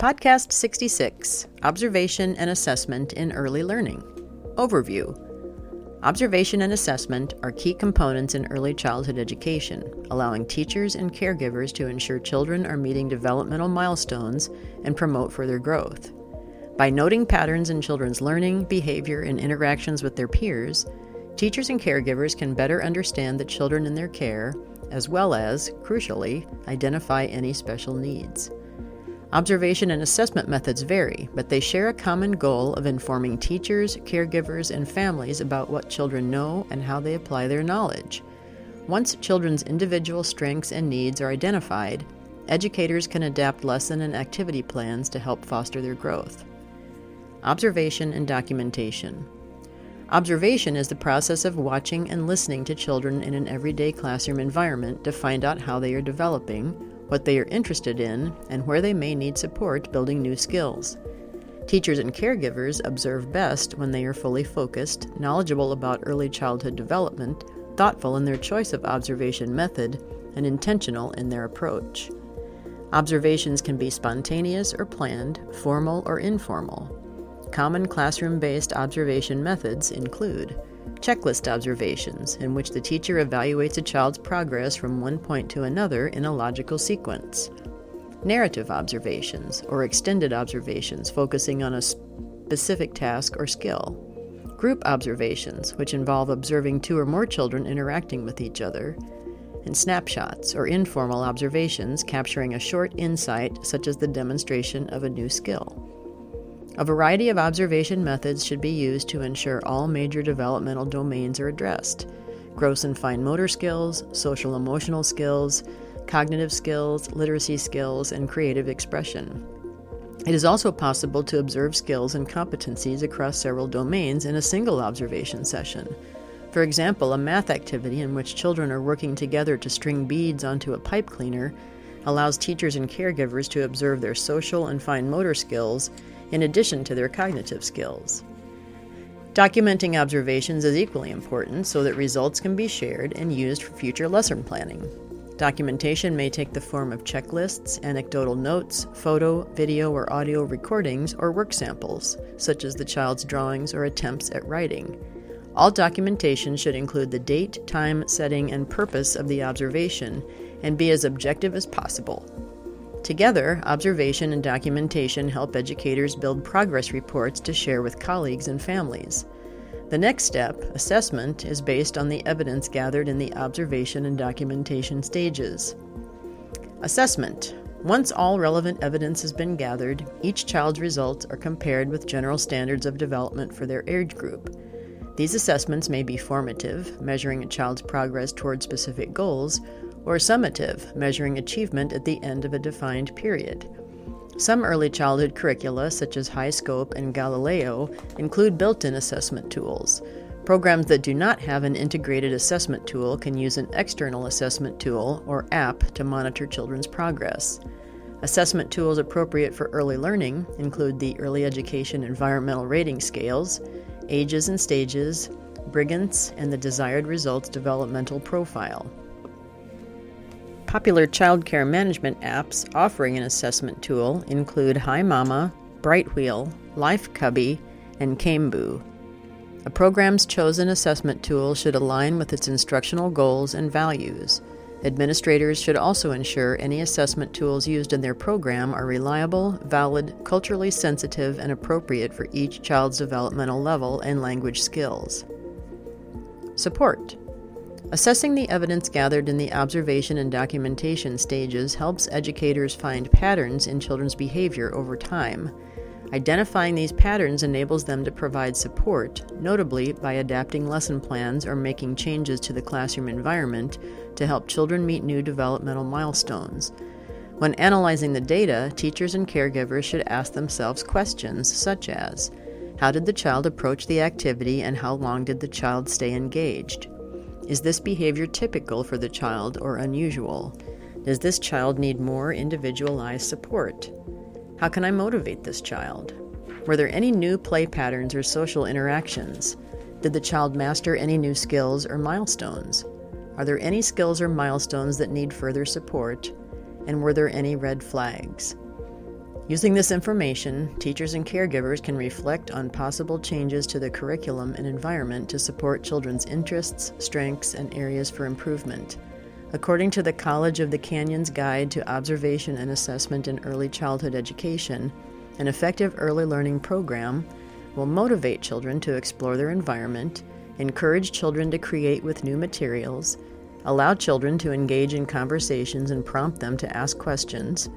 Podcast 66 Observation and Assessment in Early Learning. Overview Observation and assessment are key components in early childhood education, allowing teachers and caregivers to ensure children are meeting developmental milestones and promote further growth. By noting patterns in children's learning, behavior, and interactions with their peers, teachers and caregivers can better understand the children in their care, as well as, crucially, identify any special needs. Observation and assessment methods vary, but they share a common goal of informing teachers, caregivers, and families about what children know and how they apply their knowledge. Once children's individual strengths and needs are identified, educators can adapt lesson and activity plans to help foster their growth. Observation and documentation. Observation is the process of watching and listening to children in an everyday classroom environment to find out how they are developing, what they are interested in, and where they may need support building new skills. Teachers and caregivers observe best when they are fully focused, knowledgeable about early childhood development, thoughtful in their choice of observation method, and intentional in their approach. Observations can be spontaneous or planned, formal or informal. Common classroom based observation methods include checklist observations, in which the teacher evaluates a child's progress from one point to another in a logical sequence. Narrative observations, or extended observations focusing on a specific task or skill. Group observations, which involve observing two or more children interacting with each other. And snapshots, or informal observations capturing a short insight, such as the demonstration of a new skill. A variety of observation methods should be used to ensure all major developmental domains are addressed gross and fine motor skills, social emotional skills, cognitive skills, literacy skills, and creative expression. It is also possible to observe skills and competencies across several domains in a single observation session. For example, a math activity in which children are working together to string beads onto a pipe cleaner allows teachers and caregivers to observe their social and fine motor skills in addition to their cognitive skills. Documenting observations is equally important so that results can be shared and used for future lesson planning. Documentation may take the form of checklists, anecdotal notes, photo, video, or audio recordings, or work samples, such as the child's drawings or attempts at writing. All documentation should include the date, time, setting, and purpose of the observation and be as objective as possible. Together, observation and documentation help educators build progress reports to share with colleagues and families. The next step, assessment, is based on the evidence gathered in the observation and documentation stages. Assessment Once all relevant evidence has been gathered, each child's results are compared with general standards of development for their age group. These assessments may be formative, measuring a child's progress toward specific goals, or summative, measuring achievement at the end of a defined period. Some early childhood curricula, such as HighScope and Galileo, include built in assessment tools. Programs that do not have an integrated assessment tool can use an external assessment tool or app to monitor children's progress. Assessment tools appropriate for early learning include the Early Education Environmental Rating Scales, Ages and Stages, Brigance, and the Desired Results Developmental Profile. Popular child care management apps offering an assessment tool include Hi Mama, Brightwheel, Life Cubby, and Kaymbu. A program's chosen assessment tool should align with its instructional goals and values. Administrators should also ensure any assessment tools used in their program are reliable, valid, culturally sensitive, and appropriate for each child's developmental level and language skills. Support Assessing the evidence gathered in the observation and documentation stages helps educators find patterns in children's behavior over time. Identifying these patterns enables them to provide support, notably by adapting lesson plans or making changes to the classroom environment to help children meet new developmental milestones. When analyzing the data, teachers and caregivers should ask themselves questions such as How did the child approach the activity and how long did the child stay engaged? Is this behavior typical for the child or unusual? Does this child need more individualized support? How can I motivate this child? Were there any new play patterns or social interactions? Did the child master any new skills or milestones? Are there any skills or milestones that need further support? And were there any red flags? Using this information, teachers and caregivers can reflect on possible changes to the curriculum and environment to support children's interests, strengths, and areas for improvement. According to the College of the Canyons Guide to Observation and Assessment in Early Childhood Education, an effective early learning program will motivate children to explore their environment, encourage children to create with new materials, allow children to engage in conversations and prompt them to ask questions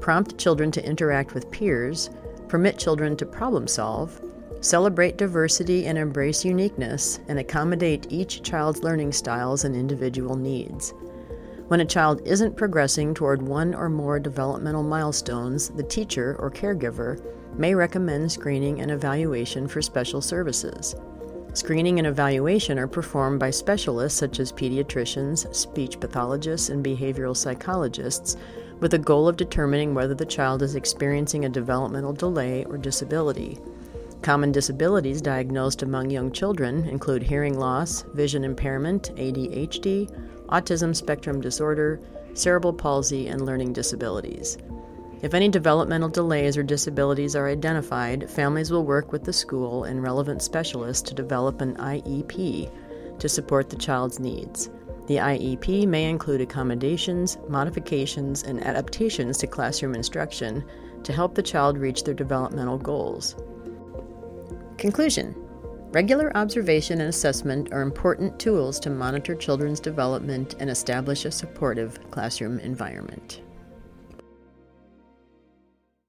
prompt children to interact with peers, permit children to problem solve, celebrate diversity and embrace uniqueness, and accommodate each child's learning styles and individual needs. When a child isn't progressing toward one or more developmental milestones, the teacher or caregiver may recommend screening and evaluation for special services. Screening and evaluation are performed by specialists such as pediatricians, speech pathologists, and behavioral psychologists with the goal of determining whether the child is experiencing a developmental delay or disability. Common disabilities diagnosed among young children include hearing loss, vision impairment, ADHD, autism spectrum disorder, cerebral palsy, and learning disabilities. If any developmental delays or disabilities are identified, families will work with the school and relevant specialists to develop an IEP to support the child's needs. The IEP may include accommodations, modifications, and adaptations to classroom instruction to help the child reach their developmental goals. Conclusion Regular observation and assessment are important tools to monitor children's development and establish a supportive classroom environment.